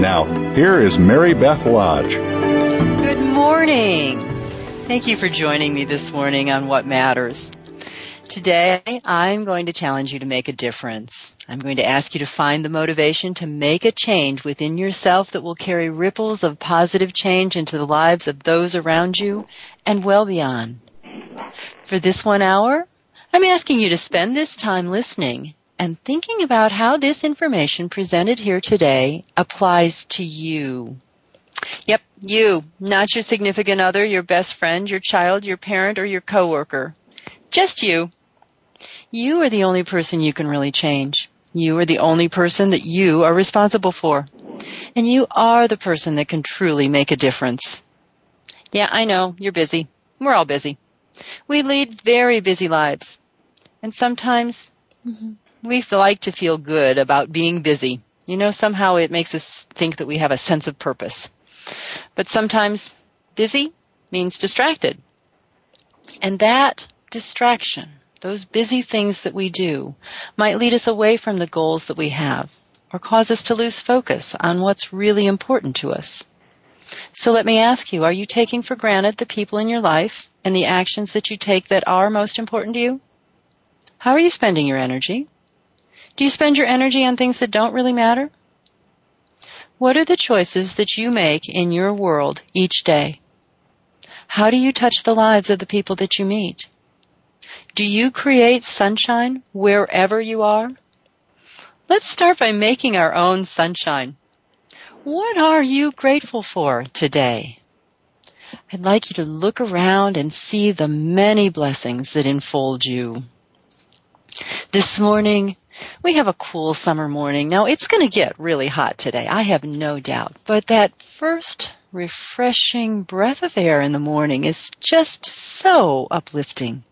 Now, here is Mary Beth Lodge. Good morning. Thank you for joining me this morning on What Matters. Today, I'm going to challenge you to make a difference. I'm going to ask you to find the motivation to make a change within yourself that will carry ripples of positive change into the lives of those around you and well beyond. For this one hour, I'm asking you to spend this time listening and thinking about how this information presented here today applies to you. Yep, you, not your significant other, your best friend, your child, your parent, or your coworker. Just you. You are the only person you can really change. You are the only person that you are responsible for. And you are the person that can truly make a difference. Yeah, I know, you're busy. We're all busy. We lead very busy lives. And sometimes mm-hmm, we like to feel good about being busy. You know, somehow it makes us think that we have a sense of purpose. But sometimes busy means distracted. And that distraction those busy things that we do might lead us away from the goals that we have or cause us to lose focus on what's really important to us. So let me ask you, are you taking for granted the people in your life and the actions that you take that are most important to you? How are you spending your energy? Do you spend your energy on things that don't really matter? What are the choices that you make in your world each day? How do you touch the lives of the people that you meet? Do you create sunshine wherever you are? Let's start by making our own sunshine. What are you grateful for today? I'd like you to look around and see the many blessings that enfold you. This morning, we have a cool summer morning. Now it's going to get really hot today. I have no doubt. But that first refreshing breath of air in the morning is just so uplifting.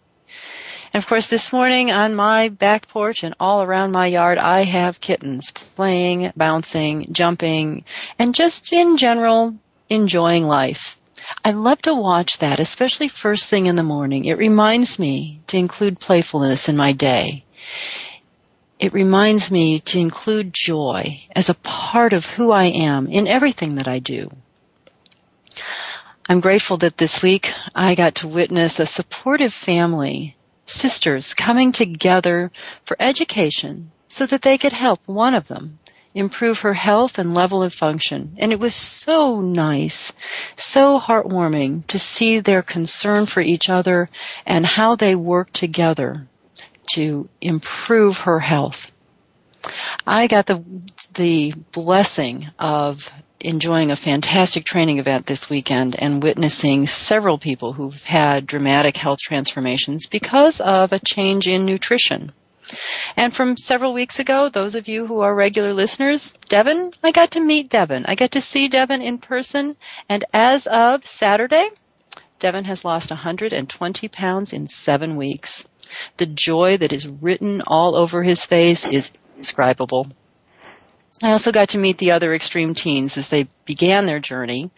And of course, this morning on my back porch and all around my yard, I have kittens playing, bouncing, jumping, and just in general enjoying life. I love to watch that, especially first thing in the morning. It reminds me to include playfulness in my day. It reminds me to include joy as a part of who I am in everything that I do. I'm grateful that this week I got to witness a supportive family sisters coming together for education so that they could help one of them improve her health and level of function. And it was so nice, so heartwarming to see their concern for each other and how they work together to improve her health. I got the, the blessing of enjoying a fantastic training event this weekend and witnessing several people who've had dramatic health transformations because of a change in nutrition. And from several weeks ago, those of you who are regular listeners, Devin, I got to meet Devin. I got to see Devin in person, and as of Saturday, Devin has lost 120 pounds in seven weeks. The joy that is written all over his face is indescribable. I also got to meet the other extreme teens as they began their journey,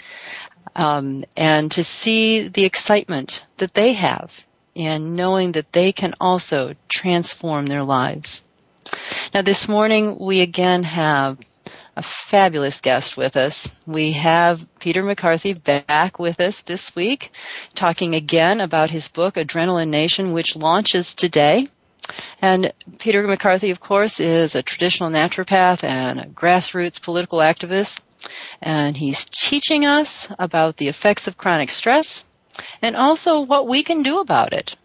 um, and to see the excitement that they have in knowing that they can also transform their lives. Now, this morning we again have a fabulous guest with us. We have Peter McCarthy back with us this week, talking again about his book, Adrenaline Nation, which launches today. And Peter McCarthy, of course, is a traditional naturopath and a grassroots political activist. And he's teaching us about the effects of chronic stress and also what we can do about it.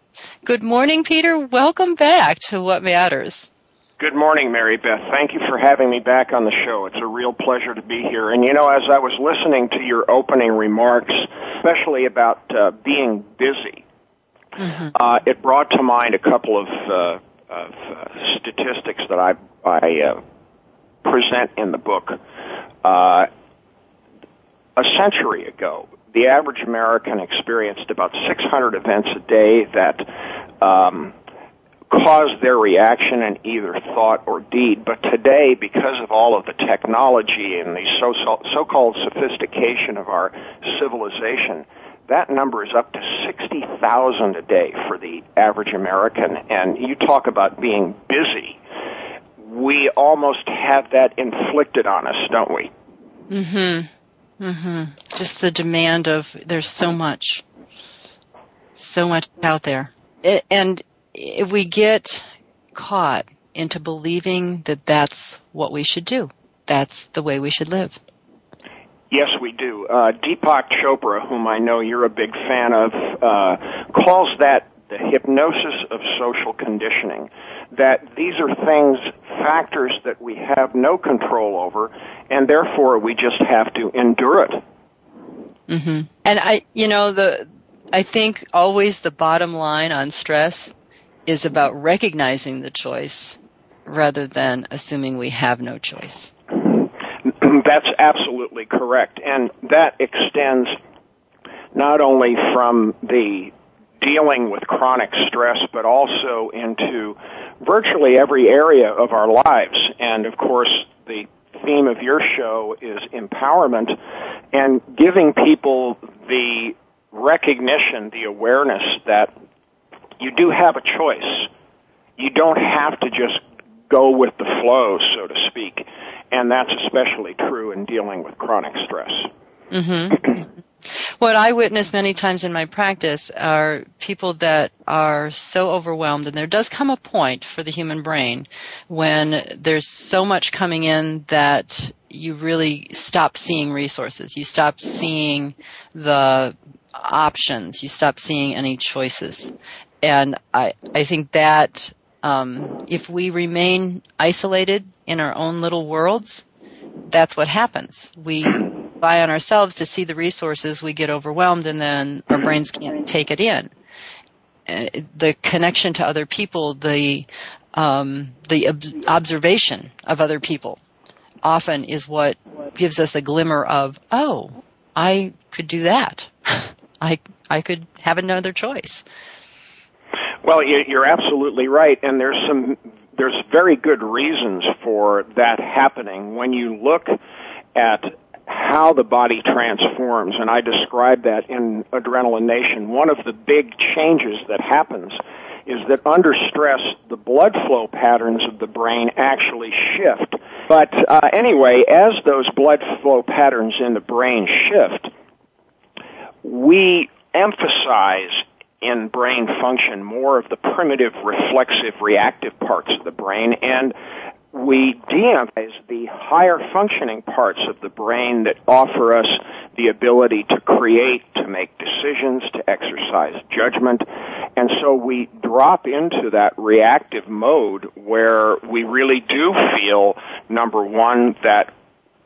Good morning, Peter. Welcome back to What Matters. Good morning, Mary Beth. Thank you for having me back on the show. It's a real pleasure to be here. And you know, as I was listening to your opening remarks, especially about uh, being busy, mm-hmm. uh, it brought to mind a couple of, uh, of uh, statistics that I, I uh, present in the book. Uh, a century ago, the average American experienced about 600 events a day that um, caused their reaction in either thought or deed. But today, because of all of the technology and the so- so-called sophistication of our civilization, that number is up to 60,000 a day for the average American. And you talk about being busy. We almost have that inflicted on us, don't we? Mm-hmm. Mm-hmm. Just the demand of, there's so much. So much out there. It, and if we get caught into believing that that's what we should do, that's the way we should live. Yes, we do. Uh, Deepak Chopra, whom I know you're a big fan of, uh, calls that the hypnosis of social conditioning. That these are things, factors that we have no control over, and therefore we just have to endure it. Mm-hmm. And I, you know, the I think always the bottom line on stress is about recognizing the choice rather than assuming we have no choice. That's absolutely correct. And that extends not only from the dealing with chronic stress, but also into virtually every area of our lives. And of course, the theme of your show is empowerment and giving people the recognition, the awareness that you do have a choice. You don't have to just go with the flow, so to speak. And that's especially true in dealing with chronic stress. Mm-hmm. what I witness many times in my practice are people that are so overwhelmed, and there does come a point for the human brain when there's so much coming in that you really stop seeing resources. You stop seeing the options. You stop seeing any choices and I I think that um, if we remain isolated in our own little worlds, that's what happens. We rely on ourselves to see the resources, we get overwhelmed, and then our brains can't take it in. Uh, the connection to other people, the um, the ob- observation of other people, often is what gives us a glimmer of, oh, I could do that. I I could have another choice. Well, you're absolutely right, and there's some there's very good reasons for that happening when you look at how the body transforms, and I describe that in Adrenaline Nation. One of the big changes that happens is that under stress, the blood flow patterns of the brain actually shift. But uh, anyway, as those blood flow patterns in the brain shift, we emphasize in brain function more of the primitive reflexive reactive parts of the brain and we de-emphasize the higher functioning parts of the brain that offer us the ability to create, to make decisions, to exercise judgment. And so we drop into that reactive mode where we really do feel, number one, that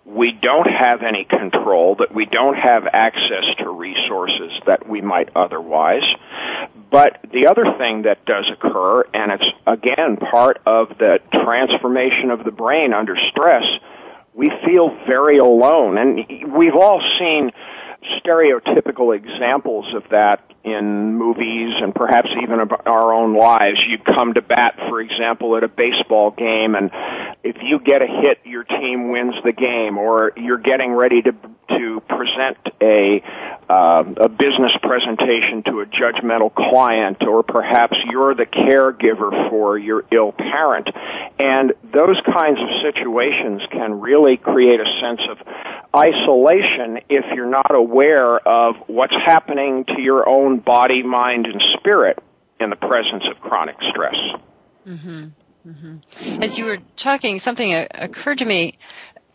we don't have any control, that we don't have access to resources that we might otherwise. But the other thing that does occur, and it's again part of the transformation of the brain under stress, we feel very alone. And we've all seen stereotypical examples of that in movies and perhaps even our own lives. You come to bat, for example, at a baseball game, and if you get a hit, your team wins the game, or you're getting ready to to present a uh, a business presentation to a judgmental client, or perhaps you're the caregiver for your ill parent. And those kinds of situations can really create a sense of isolation if you're not aware of what's happening to your own body, mind, and spirit in the presence of chronic stress. Mm-hmm. Mm-hmm. As you were talking, something occurred to me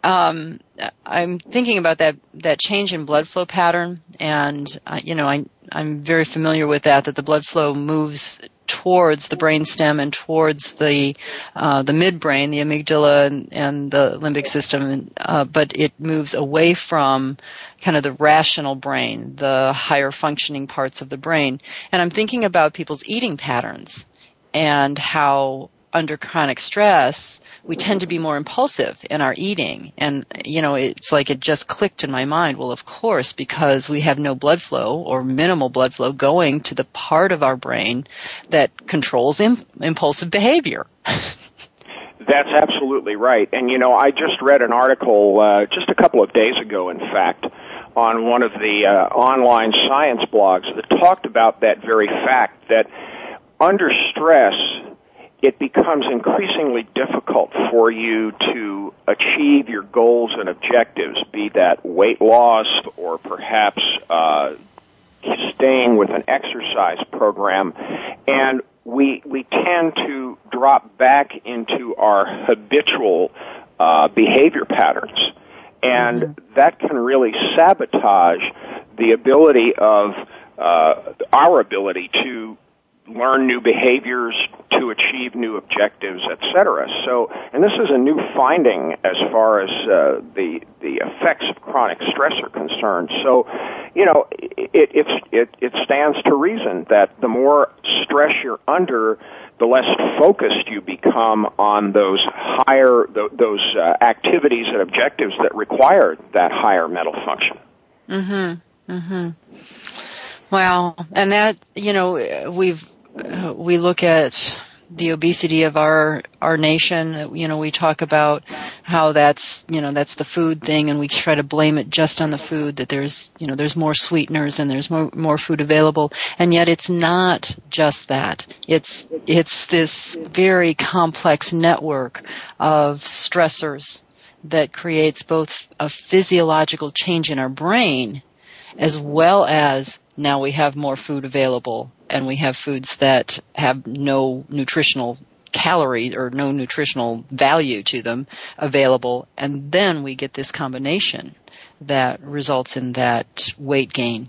um, I'm thinking about that that change in blood flow pattern, and uh, you know, I I'm very familiar with that. That the blood flow moves towards the brainstem and towards the uh, the midbrain, the amygdala, and, and the limbic system, uh, but it moves away from kind of the rational brain, the higher functioning parts of the brain. And I'm thinking about people's eating patterns and how under chronic stress, we tend to be more impulsive in our eating. And, you know, it's like it just clicked in my mind. Well, of course, because we have no blood flow or minimal blood flow going to the part of our brain that controls Im- impulsive behavior. That's absolutely right. And, you know, I just read an article uh, just a couple of days ago, in fact, on one of the uh, online science blogs that talked about that very fact that under stress, it becomes increasingly difficult for you to achieve your goals and objectives, be that weight loss or perhaps uh, staying with an exercise program. And we, we tend to drop back into our habitual uh, behavior patterns. And mm-hmm. that can really sabotage the ability of uh, our ability to learn new behaviors to achieve new objectives, etc. So, and this is a new finding as far as uh, the the effects of chronic stress are concerned. So, you know, it it it, it stands to reason that the more stress you're under, the less focused you become on those higher those uh, activities and objectives that require that higher mental function. Mhm. Mhm. Wow. And that, you know, we've Uh, we look at the obesity of our our nation. You know we talk about how that's you know that's the food thing and we try to blame it just on the food that there's you know there's more sweeteners and there's more more food available. And yet it's not just that. It's it's this very complex network of stressors that creates both a physiological change in our brain as well as now we have more food available and we have foods that have no nutritional calorie or no nutritional value to them available and then we get this combination that results in that weight gain.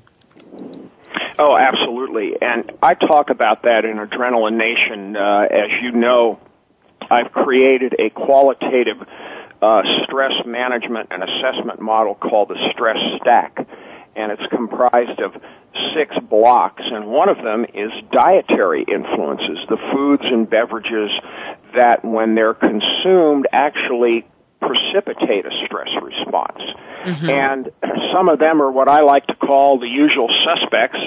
Oh, absolutely. And I talk about that in Adrenaline Nation. Uh, as you know, I've created a qualitative uh, stress management and assessment model called the Stress Stack and it's comprised of six blocks, and one of them is dietary influences, the foods and beverages that, when they're consumed, actually precipitate a stress response. Mm-hmm. And some of them are what I like to call the usual suspects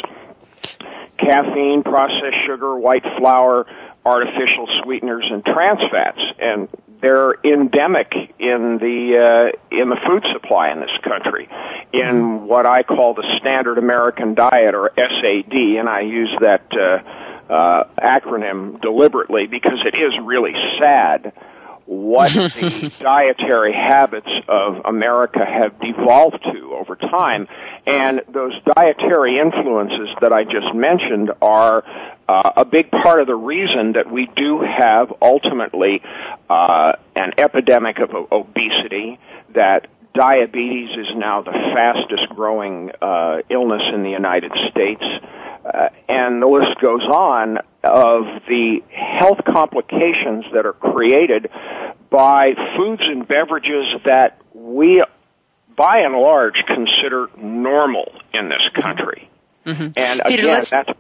caffeine, processed sugar, white flour, artificial sweeteners, and trans fats. And they're endemic in the uh, in the food supply in this country, in mm-hmm. what I call the standard American diet or SAD, and I use that uh, uh, acronym deliberately because it is really sad what the dietary habits of America have devolved to over time. And those dietary influences that I just mentioned are uh, a big part of the reason that we do have ultimately uh, an epidemic of obesity, that diabetes is now the fastest growing uh, illness in the United States. Uh, and the list goes on of the health complications that are created by foods and beverages that we, by and large, consider normal in this country. Mm-hmm. And Peter, again, that's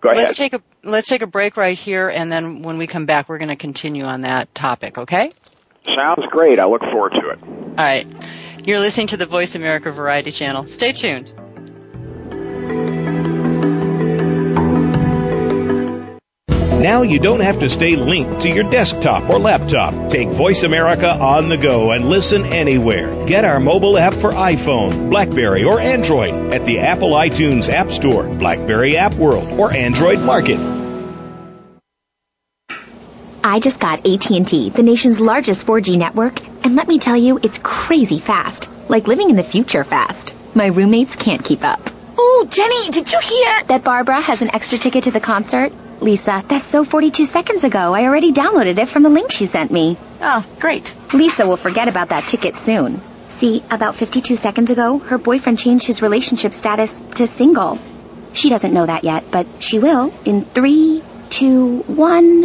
Go ahead. Let's take a let's take a break right here, and then when we come back, we're going to continue on that topic. Okay? Sounds great. I look forward to it. All right. You're listening to the Voice America Variety Channel. Stay tuned. Now you don't have to stay linked to your desktop or laptop. Take Voice America on the go and listen anywhere. Get our mobile app for iPhone, Blackberry, or Android at the Apple iTunes App Store, Blackberry App World, or Android Market. I just got AT&T, the nation's largest 4G network, and let me tell you, it's crazy fast. Like living in the future fast. My roommates can't keep up. Ooh, Jenny, did you hear? That Barbara has an extra ticket to the concert? Lisa, that's so 42 seconds ago. I already downloaded it from the link she sent me. Oh, great. Lisa will forget about that ticket soon. See, about 52 seconds ago, her boyfriend changed his relationship status to single. She doesn't know that yet, but she will in three, two, one.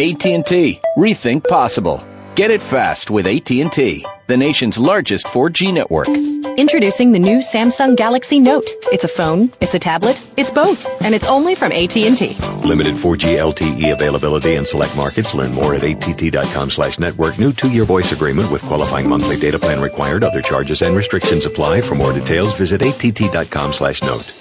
AT&T. Rethink possible. Get it fast with AT&T, the nation's largest 4G network. Introducing the new Samsung Galaxy Note. It's a phone, it's a tablet, it's both, and it's only from AT&T. Limited 4G LTE availability in select markets. Learn more at att.com slash network. New two-year voice agreement with qualifying monthly data plan required. Other charges and restrictions apply. For more details, visit att.com slash note.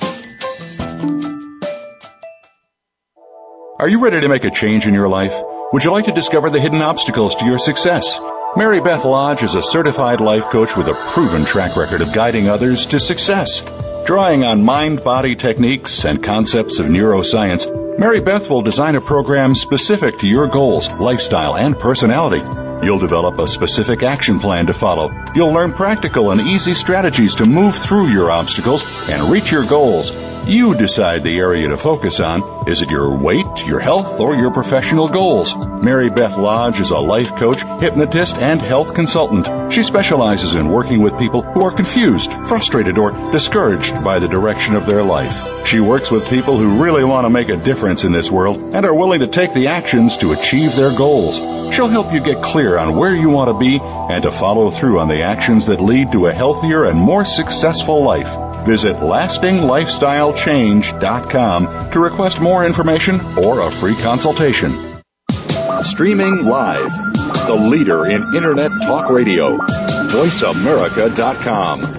Are you ready to make a change in your life? Would you like to discover the hidden obstacles to your success? Mary Beth Lodge is a certified life coach with a proven track record of guiding others to success. Drawing on mind body techniques and concepts of neuroscience, Mary Beth will design a program specific to your goals, lifestyle, and personality. You'll develop a specific action plan to follow. You'll learn practical and easy strategies to move through your obstacles and reach your goals. You decide the area to focus on. Is it your weight, your health, or your professional goals? Mary Beth Lodge is a life coach, hypnotist, and health consultant. She specializes in working with people who are confused, frustrated, or discouraged by the direction of their life. She works with people who really want to make a difference in this world and are willing to take the actions to achieve their goals. She'll help you get clear on where you want to be and to follow through on the actions that lead to a healthier and more successful life. Visit lastinglifestylechange.com to request more information or a free consultation. Streaming live, the leader in Internet Talk Radio, voiceamerica.com.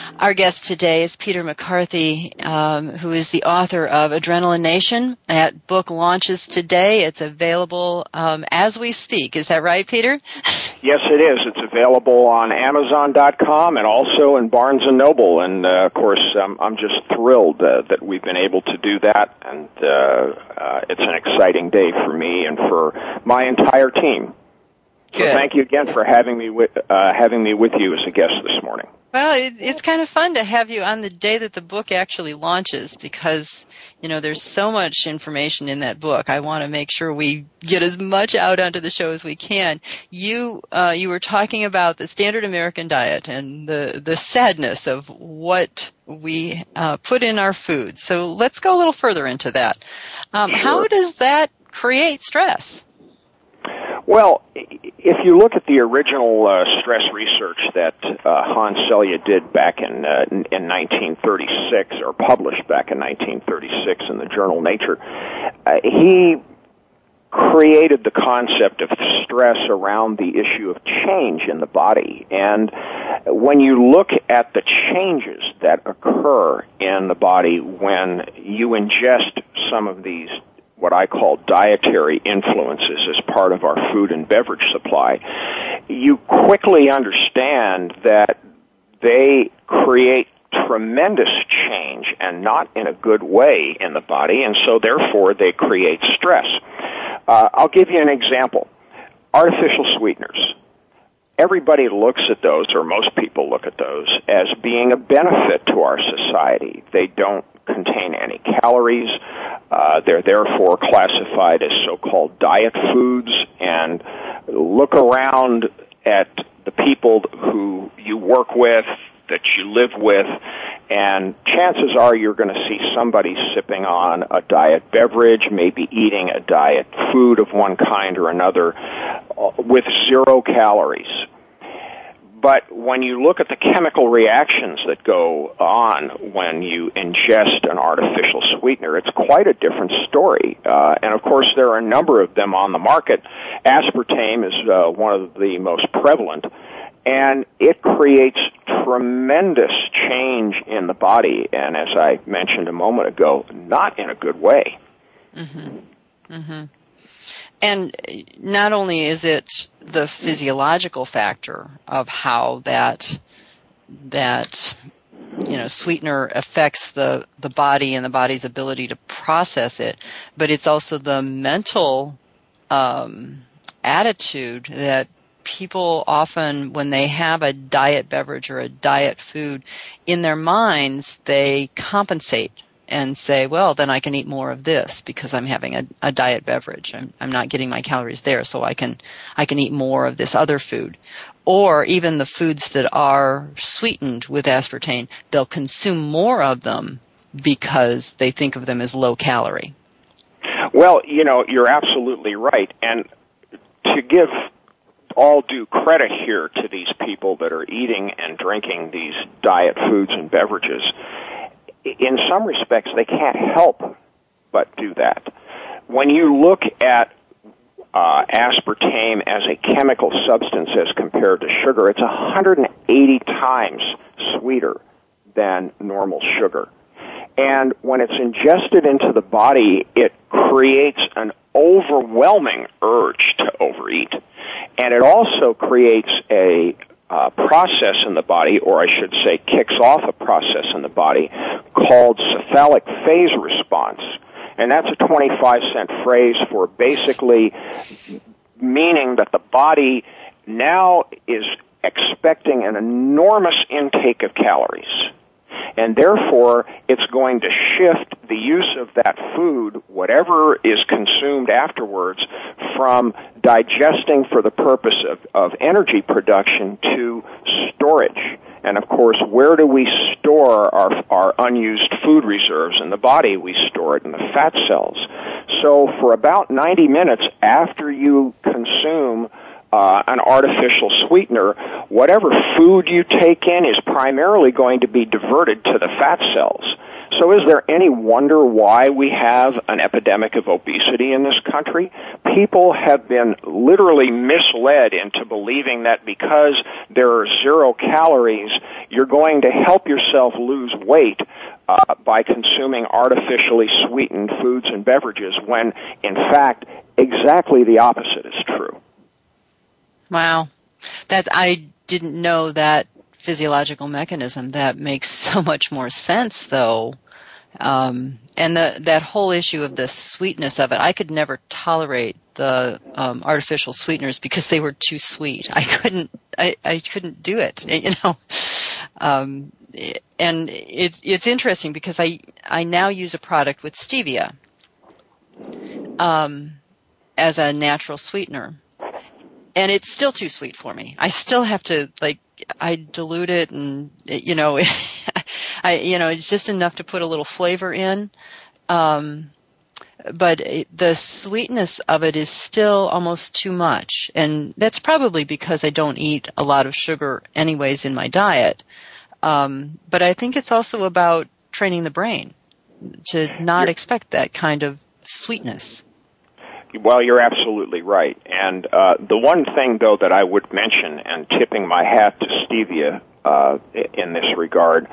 Our guest today is Peter McCarthy, um, who is the author of Adrenaline Nation. That book launches today. It's available um, as we speak. Is that right, Peter? Yes, it is. It's available on Amazon.com and also in Barnes and Noble. And uh, of course, um, I'm just thrilled uh, that we've been able to do that. And uh, uh it's an exciting day for me and for my entire team. So thank you again for having me with uh, having me with you as a guest this morning. Well, it, it's kind of fun to have you on the day that the book actually launches because, you know, there's so much information in that book. I want to make sure we get as much out onto the show as we can. You, uh, you were talking about the standard American diet and the, the sadness of what we, uh, put in our food. So let's go a little further into that. Um, How does that create stress? Well, if you look at the original uh, stress research that uh, Hans Selye did back in, uh, in 1936, or published back in 1936 in the journal Nature, uh, he created the concept of stress around the issue of change in the body. And when you look at the changes that occur in the body when you ingest some of these what I call dietary influences as part of our food and beverage supply, you quickly understand that they create tremendous change and not in a good way in the body, and so therefore they create stress. Uh, I'll give you an example. Artificial sweeteners. Everybody looks at those, or most people look at those, as being a benefit to our society. They don't contain any calories. Uh, they're therefore classified as so-called diet foods. And look around at the people who you work with, that you live with, and chances are you're going to see somebody sipping on a diet beverage, maybe eating a diet food of one kind or another uh, with zero calories. But when you look at the chemical reactions that go on when you ingest an artificial sweetener, it's quite a different story. Uh, and of course, there are a number of them on the market. Aspartame is uh, one of the most prevalent. And it creates tremendous change in the body. And as i mentioned a moment ago not in a good way. Mhm mhm and not only is it the physiological factor of how that that you know sweetener affects the the body and the body's ability to process it but it's also the mental um attitude that people often, when they have a diet beverage or a diet food, in their minds, they compensate and say, well, then I can eat more of this because I'm having a, a diet beverage. I'm, I'm, not getting my calories there, so I can, I can eat more of this other food. Or even the foods that are sweetened with aspartame, they'll consume more of them because they think of them as low calorie. Well, you know, you're absolutely right. And to give all due credit here to these people that are eating and drinking these diet foods and beverages. In some respects, they can't help but do that. When you look at uh, aspartame as a chemical substance as compared to sugar, it's 180 times sweeter than normal sugar. And when it's ingested into the body, it creates an overwhelming urge to overeat. And it also creates a uh, process in the body, or I should say, kicks off a process in the body called cephalic phase response. And that's a 25 cent phrase for basically meaning that the body now is expecting an enormous intake of calories and therefore it's going to shift the use of that food, whatever is consumed afterwards, from digesting for the purpose of, of energy production to storage. And of course, where do we store our, our unused food reserves in the body? We store it in the fat cells. So for about 90 minutes after you consume uh, an artificial sweetener, whatever food you take in is primarily going to be diverted to the fat cells. So is there any wonder why we have an epidemic of obesity in this country? People have been literally misled into believing that because there are zero calories, you're going to help yourself lose weight uh, by consuming artificially sweetened foods and beverages when in fact exactly the opposite is true. Wow. That I didn't know that physiological mechanism. That makes so much more sense though. Um, and the, that whole issue of the sweetness of it, I could never tolerate the um, artificial sweeteners because they were too sweet. I couldn't, I, I couldn't do it. You know, um, and it, it's interesting because I I now use a product with stevia um, as a natural sweetener, and it's still too sweet for me. I still have to like I dilute it and you know I you know it's just enough to put a little flavor in. Um but it, the sweetness of it is still almost too much and that's probably because I don't eat a lot of sugar anyways in my diet. Um but I think it's also about training the brain to not expect that kind of sweetness. Well, you're absolutely right. And uh, the one thing, though, that I would mention, and tipping my hat to stevia uh, in this regard,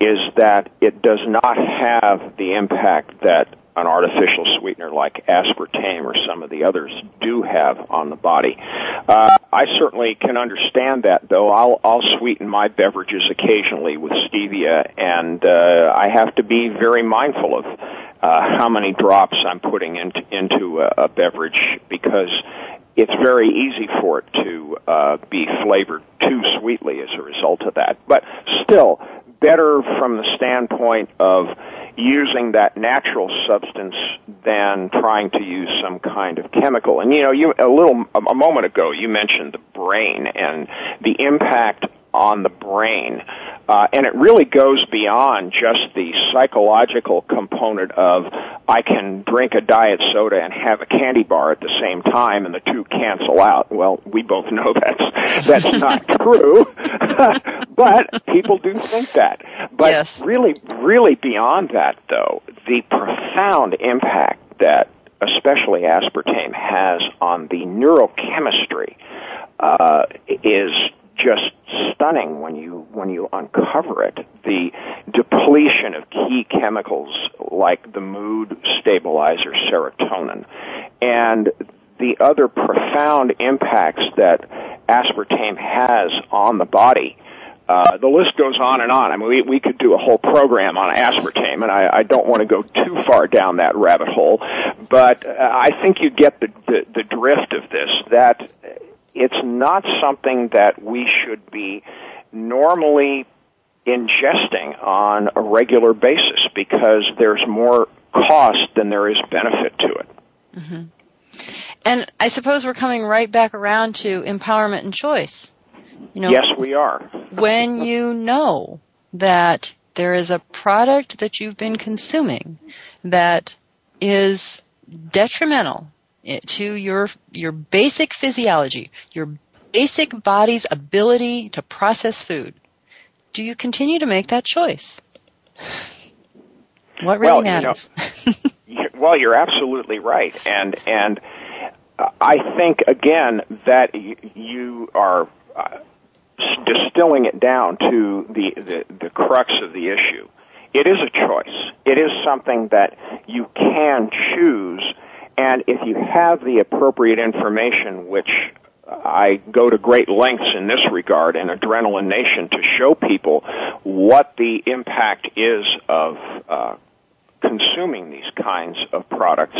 is that it does not have the impact that an artificial sweetener like aspartame or some of the others do have on the body. Uh, I certainly can understand that, though. I'll, I'll sweeten my beverages occasionally with stevia, and uh, I have to be very mindful of how many drops I'm putting into, into a, a beverage because it's very easy for it to uh, be flavored too sweetly as a result of that. But still, better from the standpoint of using that natural substance than trying to use some kind of chemical. And you know, you a little a moment ago you mentioned the brain and the impact on the brain Uh, and it really goes beyond just the psychological component of I can drink a diet soda and have a candy bar at the same time and the two cancel out. Well, we both know that's, that's not true. but people do think that. But yes. really, really beyond that though, the profound impact that especially aspartame has on the neurochemistry uh, is just stunning when you when you uncover it. The depletion of key chemicals like the mood stabilizer serotonin, and the other profound impacts that aspartame has on the body. Uh, the list goes on and on. I mean, we, we could do a whole program on aspartame, and I, I don't want to go too far down that rabbit hole, but uh, I think you get the, the, the drift of this, that it's not something that we should be normally ingesting on a regular basis because there's more cost than there is benefit to it. Mm-hmm. And I suppose we're coming right back around to empowerment and choice. You know, yes, we are. when you know that there is a product that you've been consuming that is detrimental to your your basic physiology, your basic body's ability to process food, do you continue to make that choice? What really well, matters? You know, well, you're absolutely right, and and I think again that you are uh, distilling it down to the, the the crux of the issue. It is a choice. It is something that you can choose and if you have the appropriate information, which I go to great lengths in this regard in Adrenaline Nation to show people what the impact is of uh, consuming these kinds of products.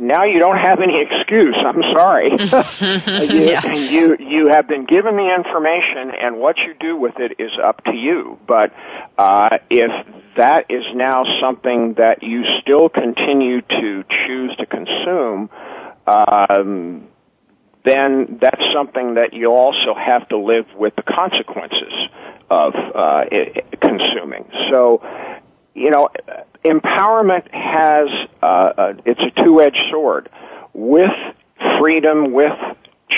Now you don't have any excuse. I'm sorry. you, yeah. you you have been given the information, and what you do with it is up to you. But uh, if that is now something that you still continue to choose to consume, um, then that's something that you also have to live with the consequences of uh, consuming. So, you know, empowerment has uh, uh, it's a two-edged sword. With freedom, with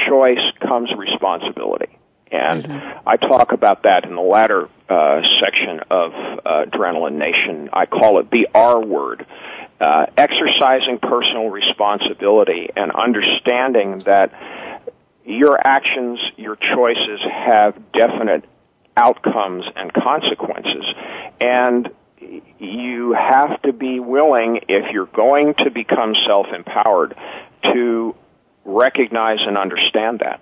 choice comes responsibility. And mm-hmm. I talk about that in the latter uh, section of uh, Adrenaline Nation. I call it the R word. Uh, exercising personal responsibility and understanding that your actions, your choices have definite outcomes and consequences. And you have to be willing, if you're going to become self-empowered, to recognize and understand that.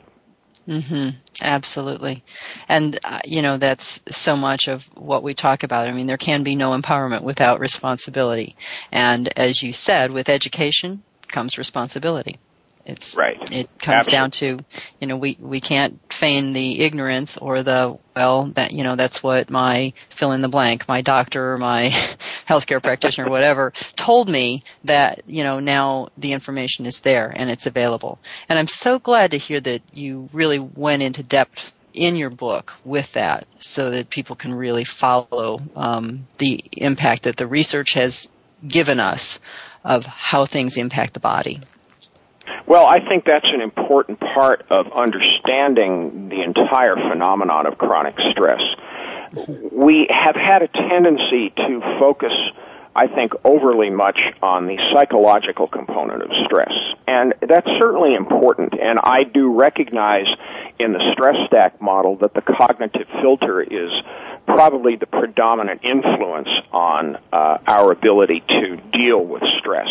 Mm-hmm. Absolutely. And, uh, you know, that's so much of what we talk about. I mean, there can be no empowerment without responsibility. And as you said, with education comes responsibility. It's right. It comes Absolutely. down to, you know, we we can't feign the ignorance or the well that you know that's what my fill in the blank, my doctor, or my healthcare practitioner, whatever, told me that you know now the information is there and it's available. And I'm so glad to hear that you really went into depth in your book with that, so that people can really follow um, the impact that the research has given us of how things impact the body. Well, I think that's an important part of understanding the entire phenomenon of chronic stress. We have had a tendency to focus, I think, overly much on the psychological component of stress. And that's certainly important. And I do recognize in the stress stack model that the cognitive filter is probably the predominant influence on uh, our ability to deal with stress.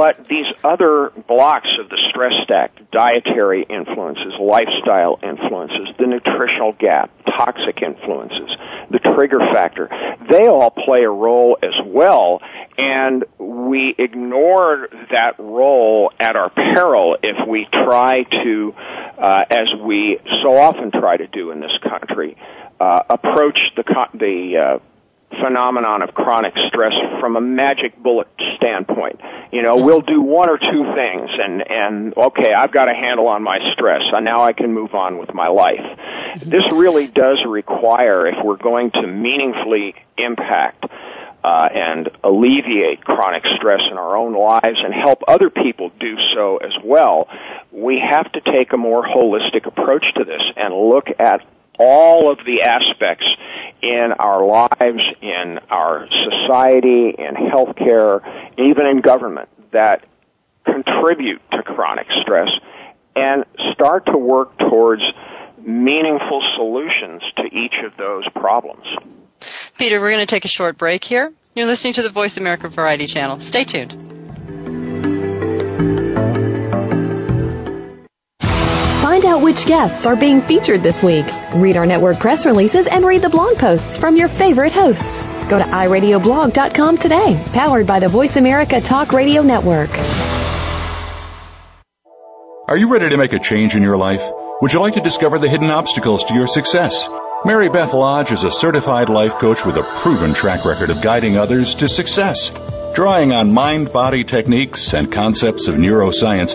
But these other blocks of the stress stack, dietary influences, lifestyle influences, the nutritional gap, toxic influences, the trigger factor, they all play a role as well. And we ignore that role at our peril if we try to, uh, as we so often try to do in this country, uh, approach the, the uh, phenomenon of chronic stress from a magic bullet standpoint. You know, we'll do one or two things and, and okay, I've got a handle on my stress, and now I can move on with my life. This really does require, if we're going to meaningfully impact uh, and alleviate chronic stress in our own lives and help other people do so as well, we have to take a more holistic approach to this and look at all of the aspects in our lives, in our society, in healthcare, even in government that contribute to chronic stress and start to work towards meaningful solutions to each of those problems. Peter, we're going to take a short break here. You're listening to the Voice America Variety Channel. Stay tuned. Find out which guests are being featured this week. Read our network press releases and read the blog posts from your favorite hosts. Go to iradioblog.com today, powered by the Voice America Talk Radio Network. Are you ready to make a change in your life? Would you like to discover the hidden obstacles to your success? Mary Beth Lodge is a certified life coach with a proven track record of guiding others to success. Drawing on mind body techniques and concepts of neuroscience,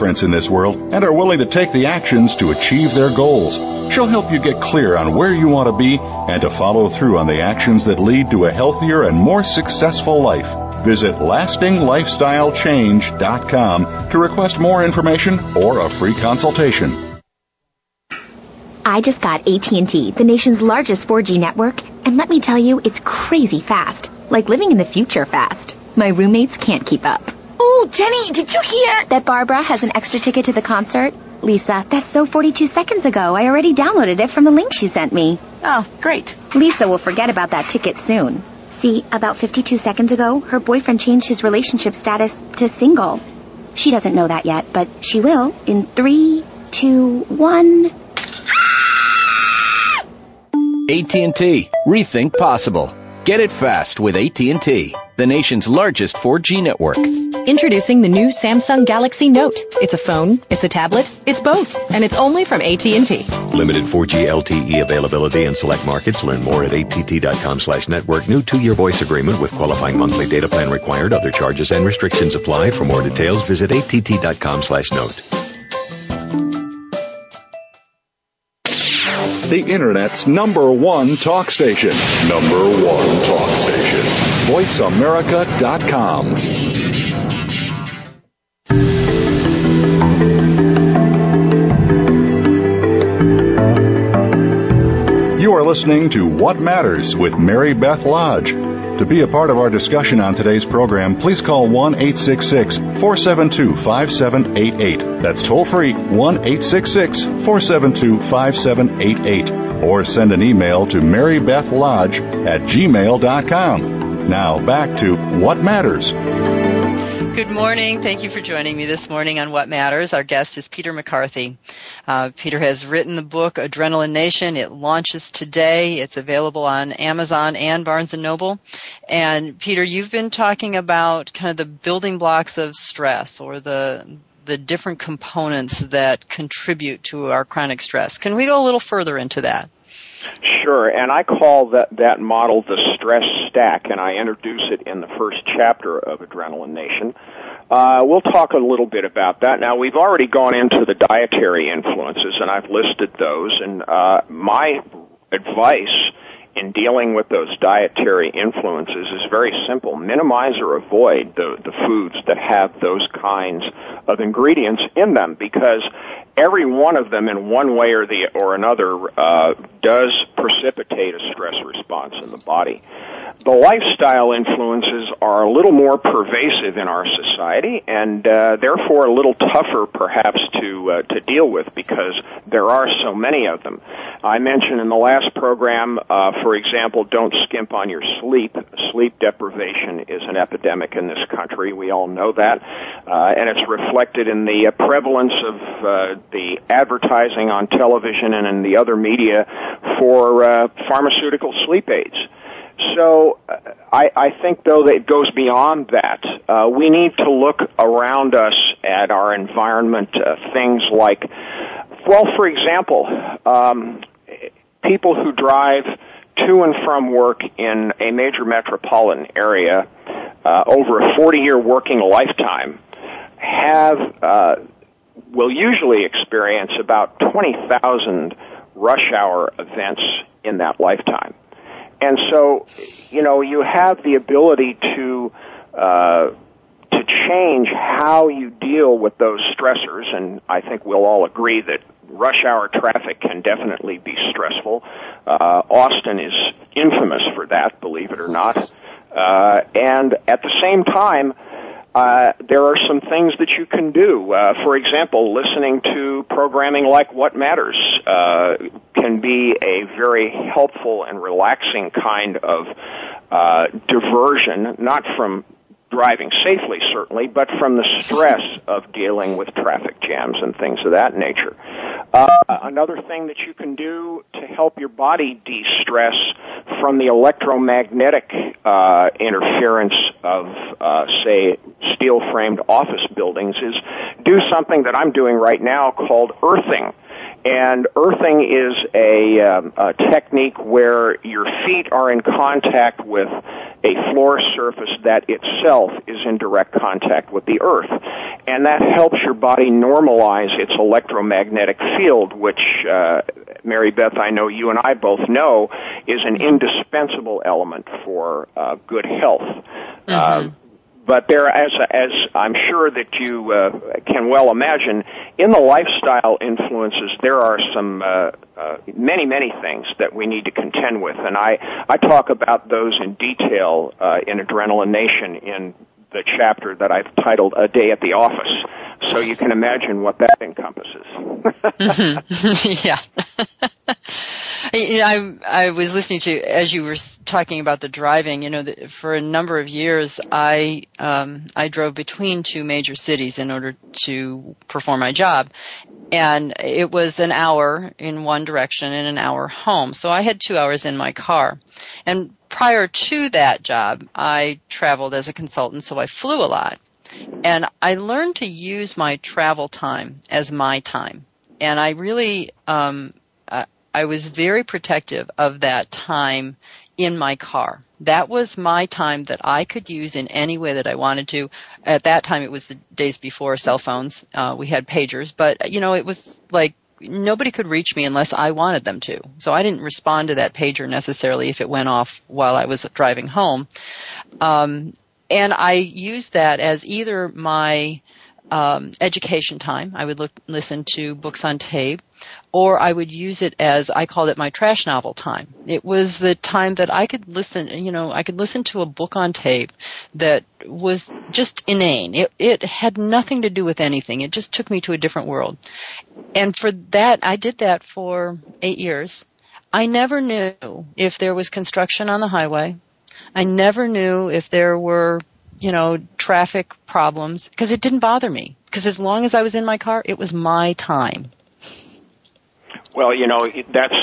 in this world and are willing to take the actions to achieve their goals. She'll help you get clear on where you want to be and to follow through on the actions that lead to a healthier and more successful life. Visit lastinglifestylechange.com to request more information or a free consultation. I just got AT&T, the nation's largest 4G network, and let me tell you, it's crazy fast. Like living in the future fast. My roommates can't keep up. Oh, Jenny, did you hear? That Barbara has an extra ticket to the concert? Lisa, that's so 42 seconds ago. I already downloaded it from the link she sent me. Oh, great. Lisa will forget about that ticket soon. See, about 52 seconds ago, her boyfriend changed his relationship status to single. She doesn't know that yet, but she will in three, two, one. AT&T. Rethink possible. Get it fast with AT&T, the nation's largest 4G network. Introducing the new Samsung Galaxy Note. It's a phone, it's a tablet, it's both, and it's only from AT&T. Limited 4G LTE availability in select markets. Learn more at att.com slash network. New two-year voice agreement with qualifying monthly data plan required. Other charges and restrictions apply. For more details, visit att.com slash note. The Internet's number one talk station. Number one talk station. VoiceAmerica.com. You are listening to What Matters with Mary Beth Lodge. To be a part of our discussion on today's program, please call 1 866 472 5788. That's toll free 1 866 472 5788. Or send an email to marybethlodge at gmail.com. Now back to What Matters. Good morning. Thank you for joining me this morning on What Matters. Our guest is Peter McCarthy. Uh, Peter has written the book Adrenaline Nation. It launches today. It's available on Amazon and Barnes and Noble. And Peter, you've been talking about kind of the building blocks of stress or the the different components that contribute to our chronic stress. Can we go a little further into that? Sure, and I call that, that model the stress stack, and I introduce it in the first chapter of Adrenaline Nation. Uh, we'll talk a little bit about that. Now, we've already gone into the dietary influences, and I've listed those, and uh, my advice in dealing with those dietary influences is very simple. Minimize or avoid the, the foods that have those kinds of ingredients in them because every one of them in one way or the or another uh, does precipitate a stress response in the body. the lifestyle influences are a little more pervasive in our society and uh, therefore a little tougher perhaps to uh, to deal with because there are so many of them. I mentioned in the last program, uh, for example, don't skimp on your sleep. Sleep deprivation is an epidemic in this country. We all know that, uh, and it's reflected in the uh, prevalence of uh, the advertising on television and in the other media for uh, pharmaceutical sleep aids. So uh, I, I think, though, that it goes beyond that. Uh, we need to look around us at our environment, uh, things like, well, for example, um, people who drive to and from work in a major metropolitan area uh, over a 40-year working lifetime have uh, will usually experience about 20,000 rush hour events in that lifetime. And so, you know, you have the ability to uh, to change how you deal with those stressors, and I think we'll all agree that rush hour traffic can definitely be stressful. Uh, Austin is infamous for that, believe it or not. Uh, and at the same time, uh, there are some things that you can do. Uh, for example, listening to programming like What Matters uh, can be a very helpful and relaxing kind of uh, diversion, not from driving safely, certainly, but from the stress of dealing with traffic jams and things of that nature. Uh, another thing that you can do to help your body de-stress from the electromagnetic uh, interference of, uh, say, steel-framed office buildings is do something that I'm doing right now called earthing. And earthing is a, um, a technique where your feet are in contact with a floor surface that itself is in direct contact with the earth. And that helps your body normalize its electromagnetic field, which, uh, Mary Beth, I know you and I both know, is an indispensable element for uh, good health. Mm-hmm. Uh, but there, as as I'm sure that you uh, can well imagine, in the lifestyle influences, there are some uh, uh, many many things that we need to contend with, and I I talk about those in detail uh, in Adrenaline Nation in the chapter that I've titled "A Day at the Office." So you can imagine what that encompasses. mm-hmm. yeah. You know, I I was listening to as you were talking about the driving. You know, the, for a number of years, I um, I drove between two major cities in order to perform my job, and it was an hour in one direction and an hour home. So I had two hours in my car, and prior to that job, I traveled as a consultant, so I flew a lot, and I learned to use my travel time as my time and I really um, I was very protective of that time in my car. That was my time that I could use in any way that I wanted to. At that time, it was the days before cell phones. Uh, we had pagers, but you know, it was like nobody could reach me unless I wanted them to. So I didn't respond to that pager necessarily if it went off while I was driving home. Um, and I used that as either my um, education time. I would look, listen to books on tape, or I would use it as I called it my trash novel time. It was the time that I could listen, you know, I could listen to a book on tape that was just inane. It, it had nothing to do with anything. It just took me to a different world. And for that, I did that for eight years. I never knew if there was construction on the highway. I never knew if there were you know, traffic problems because it didn't bother me. Because as long as I was in my car, it was my time. Well, you know, that's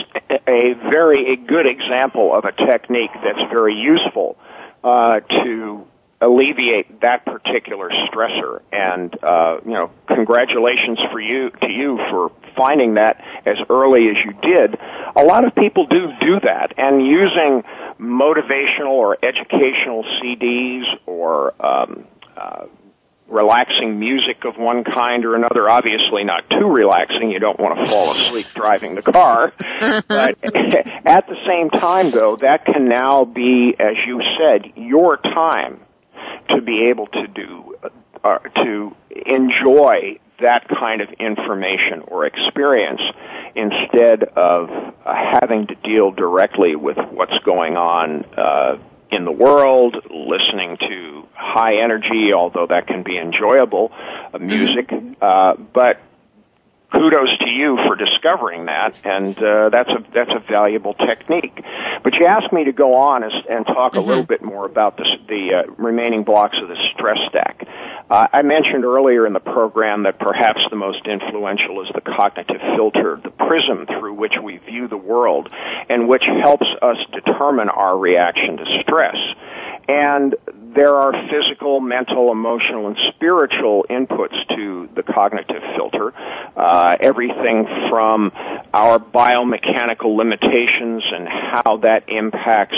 a very good example of a technique that's very useful uh, to alleviate that particular stressor. And uh, you know, congratulations for you to you for finding that as early as you did. A lot of people do do that, and using motivational or educational CDs or um, uh, relaxing music of one kind or another. Obviously, not too relaxing. You don't want to fall asleep driving the car. but at the same time, though, that can now be, as you said, your time to be able to do, uh, to enjoy that kind of information or experience instead of uh, having to deal directly with what's going on uh, in the world, listening to high energy, although that can be enjoyable, uh, music. Uh, but kudos to you for discovering that, and uh, that's a that's a valuable technique. But you asked me to go on and, and talk mm-hmm. a little bit more about this, the uh, remaining blocks of the stress stack. Uh, I mentioned earlier in the program that perhaps the most influential is the cognitive filter, the prism through which we view the world, and which helps us determine our reaction to stress. And there are physical, mental, emotional, and spiritual inputs to the cognitive filter. Uh, everything from our biomechanical limitations and how that impacts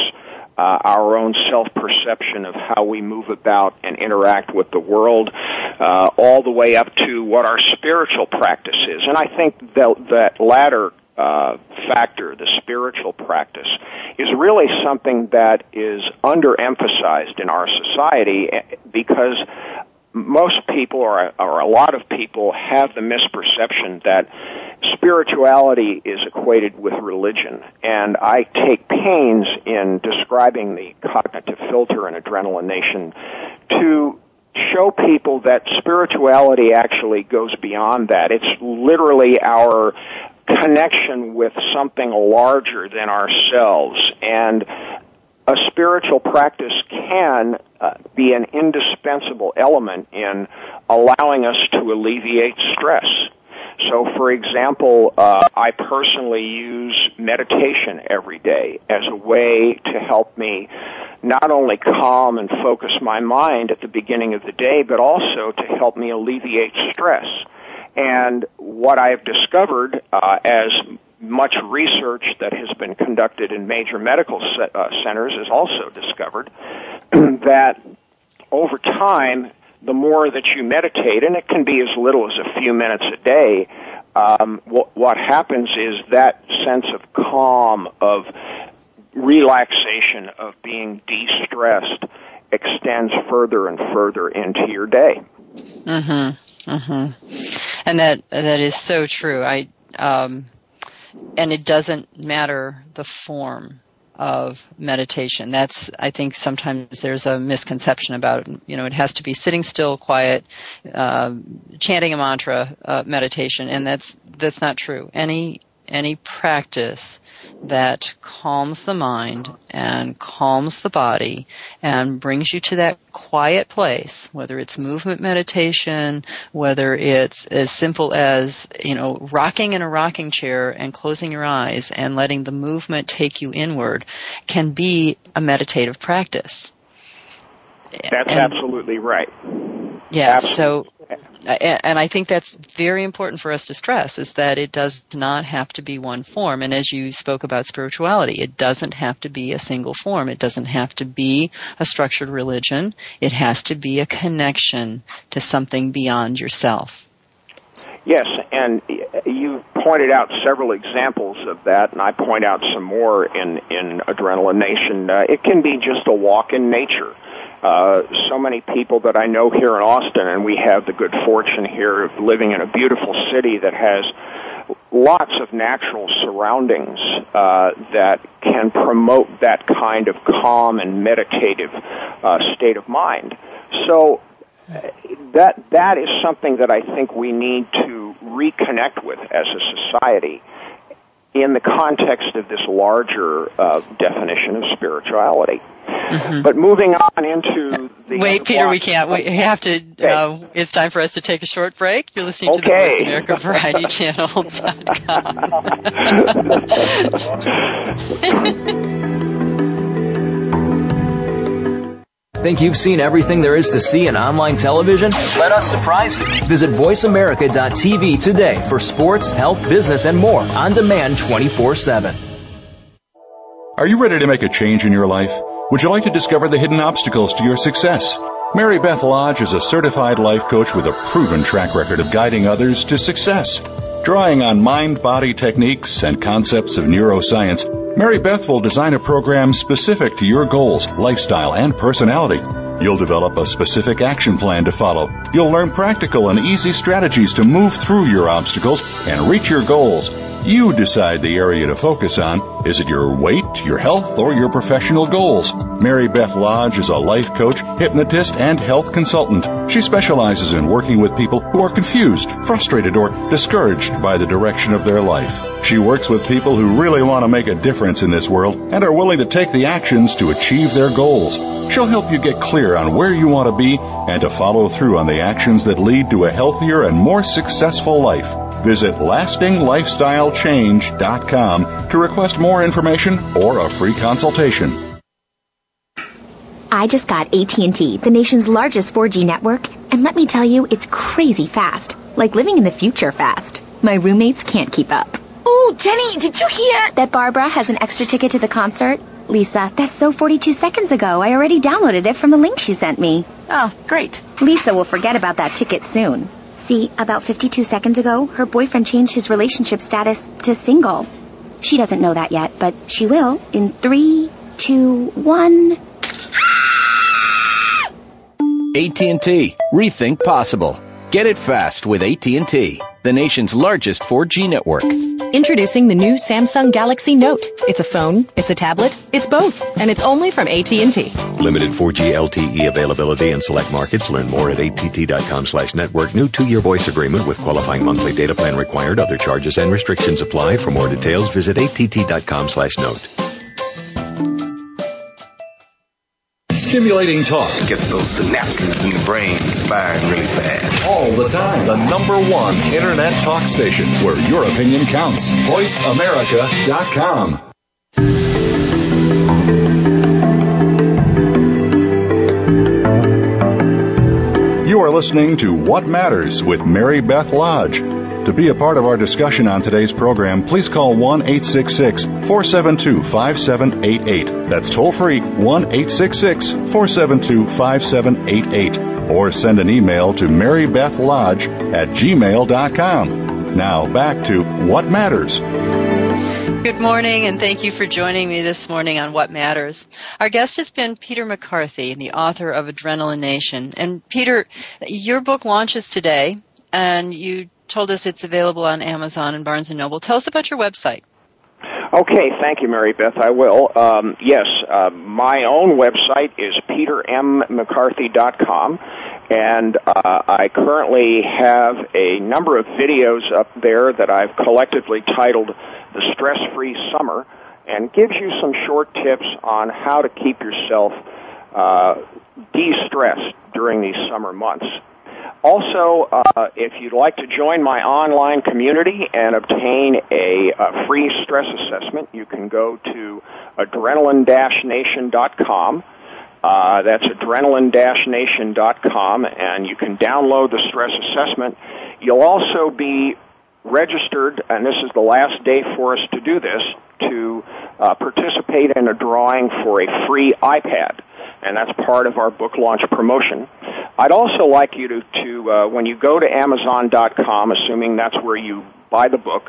uh, our own self-perception of how we move about and interact with the world, uh, all the way up to what our spiritual practice is. And I think that, that latter uh, factor, the spiritual practice, is really something that is underemphasized in our society eh, because most people or, or a lot of people have the misperception that spirituality is equated with religion. And I take pains in describing the cognitive filter and Adrenaline Nation to show people that spirituality actually goes beyond that. It's literally our connection with something larger than ourselves. And a spiritual practice can uh, be an indispensable element in allowing us to alleviate stress. So, for example, uh, I personally use meditation every day as a way to help me not only calm and focus my mind at the beginning of the day, but also to help me alleviate stress. And what I have discovered uh, as much research that has been conducted in major medical uh, centers has also discovered that over time, the more that you meditate, and it can be as little as a few minutes a day, um, what, what happens is that sense of calm, of relaxation, of being de-stressed extends further and further into your day. Mm-hmm. Mm-hmm. And that that is so true. I um, and it doesn't matter the form of meditation. That's, I think sometimes there's a misconception about, you know, it has to be sitting still, quiet, uh, chanting a mantra, uh, meditation, and that's, that's not true. Any, any practice that calms the mind and calms the body and brings you to that quiet place, whether it's movement meditation, whether it's as simple as, you know, rocking in a rocking chair and closing your eyes and letting the movement take you inward can be a meditative practice. That's and, absolutely right. Yeah, absolutely. so and I think that's very important for us to stress is that it does not have to be one form. And as you spoke about spirituality, it doesn't have to be a single form. It doesn't have to be a structured religion. It has to be a connection to something beyond yourself. Yes, and you pointed out several examples of that, and I point out some more in in Adrenaline Nation. Uh, it can be just a walk in nature uh, so many people that I know here in Austin, and we have the good fortune here of living in a beautiful city that has lots of natural surroundings uh, that can promote that kind of calm and meditative uh, state of mind. So uh, that that is something that I think we need to reconnect with as a society in the context of this larger uh, definition of spirituality. Mm-hmm. But moving on into the wait, Peter, we can't. We have to. Okay. Uh, it's time for us to take a short break. You're listening okay. to the Voice America Variety Channel.com. Think you've seen everything there is to see in online television? Let us surprise you. Visit VoiceAmerica.tv today for sports, health, business, and more on demand 24 7. Are you ready to make a change in your life? Would you like to discover the hidden obstacles to your success? Mary Beth Lodge is a certified life coach with a proven track record of guiding others to success. Drawing on mind body techniques and concepts of neuroscience, Mary Beth will design a program specific to your goals, lifestyle, and personality. You'll develop a specific action plan to follow. You'll learn practical and easy strategies to move through your obstacles and reach your goals. You decide the area to focus on. Is it your weight, your health, or your professional goals? Mary Beth Lodge is a life coach, hypnotist, and health consultant. She specializes in working with people who are confused, frustrated, or discouraged by the direction of their life. She works with people who really want to make a difference in this world and are willing to take the actions to achieve their goals. She'll help you get clear on where you want to be and to follow through on the actions that lead to a healthier and more successful life. Visit lastinglifestylechange.com to request more information or a free consultation. I just got AT&T, the nation's largest 4G network, and let me tell you, it's crazy fast. Like living in the future fast. My roommates can't keep up. Ooh, Jenny, did you hear? That Barbara has an extra ticket to the concert? Lisa, that's so 42 seconds ago. I already downloaded it from the link she sent me. Oh, great. Lisa will forget about that ticket soon. See, about 52 seconds ago, her boyfriend changed his relationship status to single. She doesn't know that yet, but she will in three, two, one. AT&T. Rethink possible. Get it fast with AT&T, the nation's largest 4G network. Introducing the new Samsung Galaxy Note. It's a phone, it's a tablet, it's both, and it's only from AT&T. Limited 4G LTE availability in select markets. Learn more at att.com slash network. New two-year voice agreement with qualifying monthly data plan required. Other charges and restrictions apply. For more details, visit att.com slash note. Stimulating talk. Gets those synapses in the brain firing really fast. All the time. The number one internet talk station where your opinion counts. VoiceAmerica.com. You are listening to What Matters with Mary Beth Lodge. To be a part of our discussion on today's program, please call 1 866 472 5788. That's toll free 1 866 472 5788. Or send an email to marybethlodge at gmail.com. Now back to What Matters. Good morning, and thank you for joining me this morning on What Matters. Our guest has been Peter McCarthy, the author of Adrenaline Nation. And Peter, your book launches today, and you told us it's available on Amazon and Barnes & Noble. Tell us about your website. Okay, thank you, Mary Beth. I will. Um, yes, uh, my own website is petermmccarthy.com, and uh, I currently have a number of videos up there that I've collectively titled The Stress Free Summer, and gives you some short tips on how to keep yourself uh, de stressed during these summer months. Also, uh, if you'd like to join my online community and obtain a, a free stress assessment, you can go to adrenaline-nation.com. Uh, that's adrenaline-nation.com, and you can download the stress assessment. You'll also be registered, and this is the last day for us to do this, to uh, participate in a drawing for a free iPad and that's part of our book launch promotion. I'd also like you to, to uh, when you go to Amazon.com, assuming that's where you buy the book,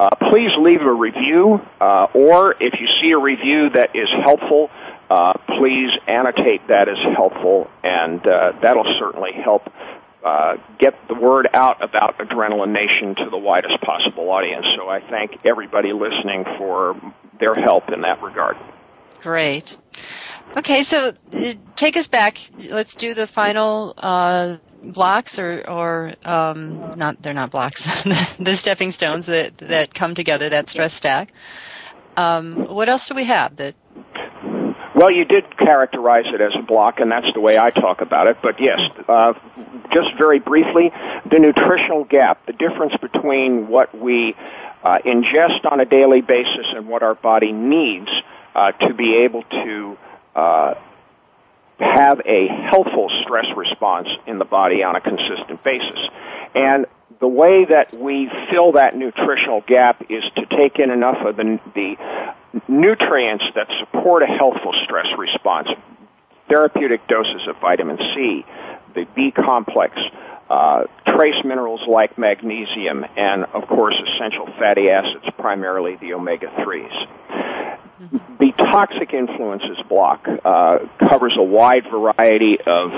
uh, please leave a review, uh, or if you see a review that is helpful, uh, please annotate that as helpful, and uh, that'll certainly help uh, get the word out about Adrenaline Nation to the widest possible audience. So I thank everybody listening for their help in that regard. Great. Okay, so uh, take us back. Let's do the final uh, blocks, or, or um, not. They're not blocks. the stepping stones that that come together. That stress stack. Um, what else do we have? That. Well, you did characterize it as a block, and that's the way I talk about it. But yes, uh, just very briefly, the nutritional gap, the difference between what we uh, ingest on a daily basis and what our body needs uh, to be able to uh, have a healthful stress response in the body on a consistent basis. And the way that we fill that nutritional gap is to take in enough of the, the nutrients that support a healthful stress response. Therapeutic doses of vitamin C, the B complex, uh, trace minerals like magnesium, and of course essential fatty acids, primarily the omega 3s the toxic influences block uh, covers a wide variety of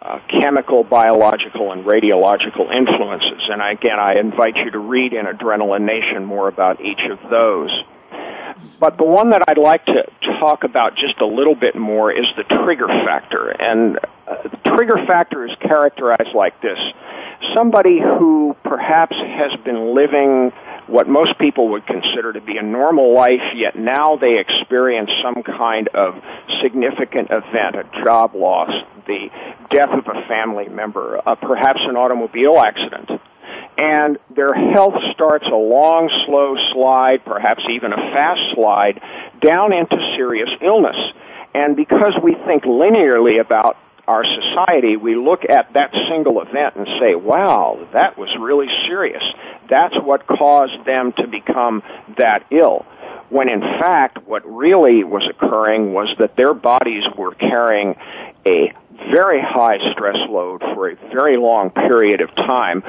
uh, chemical, biological, and radiological influences. And again, I invite you to read in Adrenaline Nation more about each of those. But the one that I'd like to talk about just a little bit more is the trigger factor. And uh, the trigger factor is characterized like this. Somebody who perhaps has been living what most people would consider to be a normal life, yet now they experience some kind of significant event, a job loss, the death of a family member, uh, perhaps an automobile accident. And their health starts a long, slow slide, perhaps even a fast slide, down into serious illness. And because we think linearly about our society, we look at that single event and say, wow, that was really serious. That's what caused them to become that ill. When in fact, what really was occurring was that their bodies were carrying a very high stress load for a very long period of time,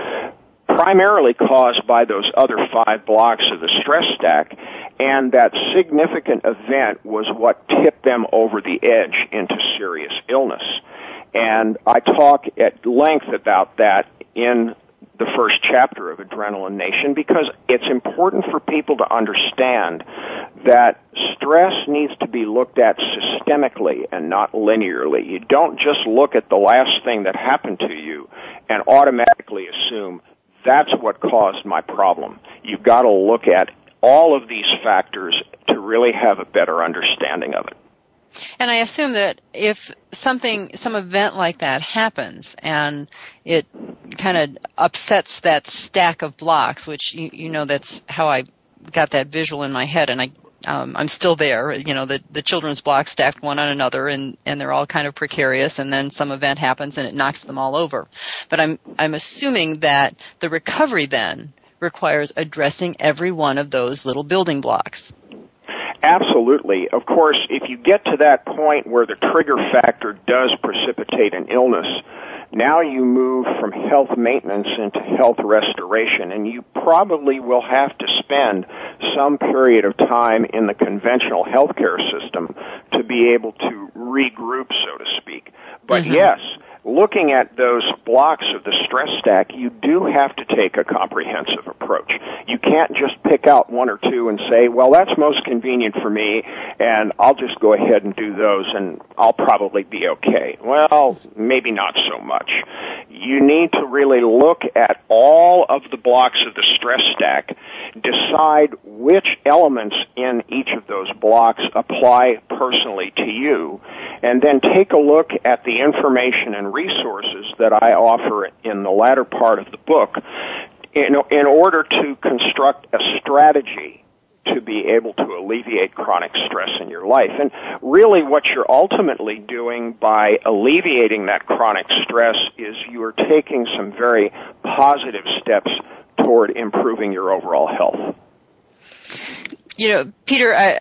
primarily caused by those other five blocks of the stress stack, and that significant event was what tipped them over the edge into serious illness. And I talk at length about that in the first chapter of Adrenaline Nation because it's important for people to understand that stress needs to be looked at systemically and not linearly. You don't just look at the last thing that happened to you and automatically assume that's what caused my problem. You've got to look at all of these factors to really have a better understanding of it. And I assume that if something, some event like that happens and it kind of upsets that stack of blocks, which you, you know that's how I got that visual in my head and I um, I'm still there. You know, the the children's blocks stacked one on another, and and they're all kind of precarious. And then some event happens, and it knocks them all over. But I'm I'm assuming that the recovery then requires addressing every one of those little building blocks. Absolutely. Of course, if you get to that point where the trigger factor does precipitate an illness, now you move from health maintenance into health restoration, and you probably will have to spend some period of time in the conventional healthcare system to be able to regroup, so to speak. But mm-hmm. yes, looking at those blocks of the stress stack, you do have to take a comprehensive approach. You can't just pick out one or two and say, well, that's most convenient for me, and I'll just go ahead and do those, and I'll probably be okay. Well, maybe not so much. You need to really look at all of the blocks of the stress stack, decide which elements in each of those blocks apply personally to you, and then take a look at the information and resources that I offer in the latter part of the book in, in order to construct a strategy to be able to alleviate chronic stress in your life. And really what you're ultimately doing by alleviating that chronic stress is you are taking some very positive steps toward improving your overall health. You know, Peter, I,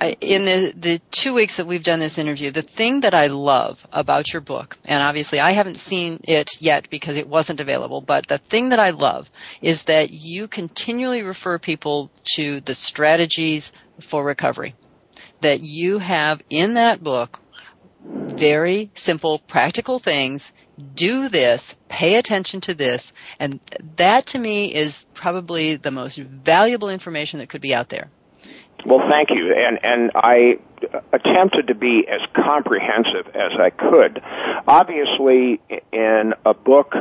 in the, the two weeks that we've done this interview, the thing that I love about your book, and obviously I haven't seen it yet because it wasn't available, but the thing that I love is that you continually refer people to the strategies for recovery. That you have in that book very simple, practical things. Do this, pay attention to this, and that to me is probably the most valuable information that could be out there. Well, thank you. And, and I attempted to be as comprehensive as I could. Obviously, in a book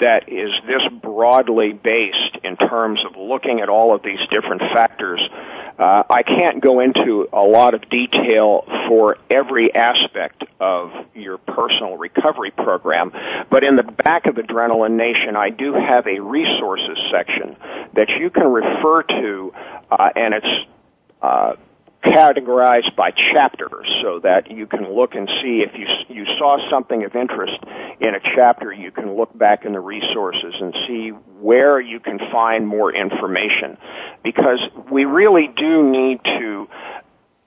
that is this broadly based in terms of looking at all of these different factors, uh, I can't go into a lot of detail for every aspect of your personal recovery program, but in the back of Adrenaline Nation, I do have a resources section that you can refer to, uh, and it's uh, categorized by chapters so that you can look and see if you you saw something of interest in a chapter you can look back in the resources and see where you can find more information. Because we really do need to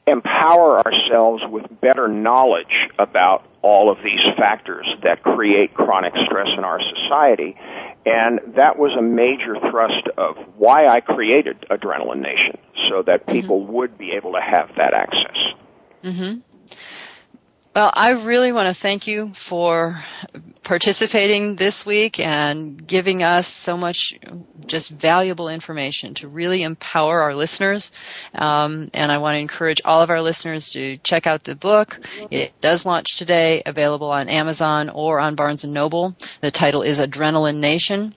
empower ourselves with better knowledge about all of these factors that create chronic stress in our society and that was a major thrust of why I created Adrenaline Nation, so that mm-hmm. people mm-hmm. would be able to have that access. Mm-hmm. Well, I really want to thank you for participating this week and giving us so much just valuable information to really empower our listeners. Um, and I want to encourage all of our listeners to check out the book. It does launch today, available on Amazon or on Barnes and Noble. The title is Adrenaline Nation.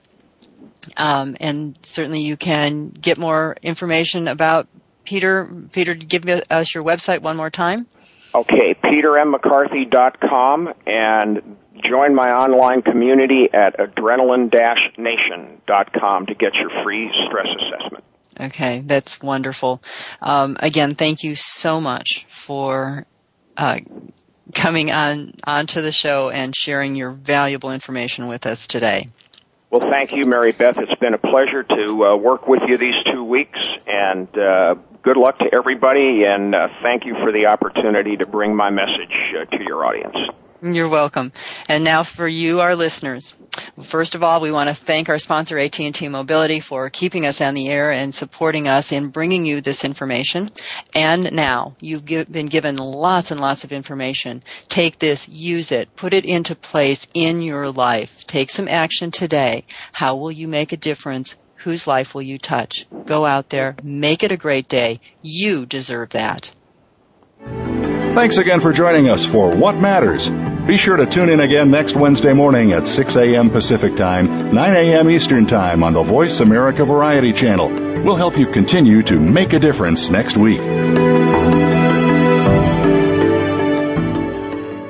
Um, and certainly you can get more information about Peter. Peter, give us your website one more time. Okay, petermccarthy.com, and join my online community at adrenaline-nation.com to get your free stress assessment. Okay, that's wonderful. Um, again, thank you so much for uh, coming on onto the show and sharing your valuable information with us today. Well, thank you, Mary Beth. It's been a pleasure to uh, work with you these two weeks, and uh, good luck to everybody. And uh, thank you for the opportunity to bring my message uh, to your audience. You're welcome. And now for you, our listeners. First of all, we want to thank our sponsor, AT&T Mobility, for keeping us on the air and supporting us in bringing you this information. And now, you've been given lots and lots of information. Take this, use it, put it into place in your life. Take some action today. How will you make a difference? Whose life will you touch? Go out there, make it a great day. You deserve that. Thanks again for joining us for What Matters. Be sure to tune in again next Wednesday morning at 6 a.m. Pacific Time, 9 a.m. Eastern Time on the Voice America Variety Channel. We'll help you continue to make a difference next week.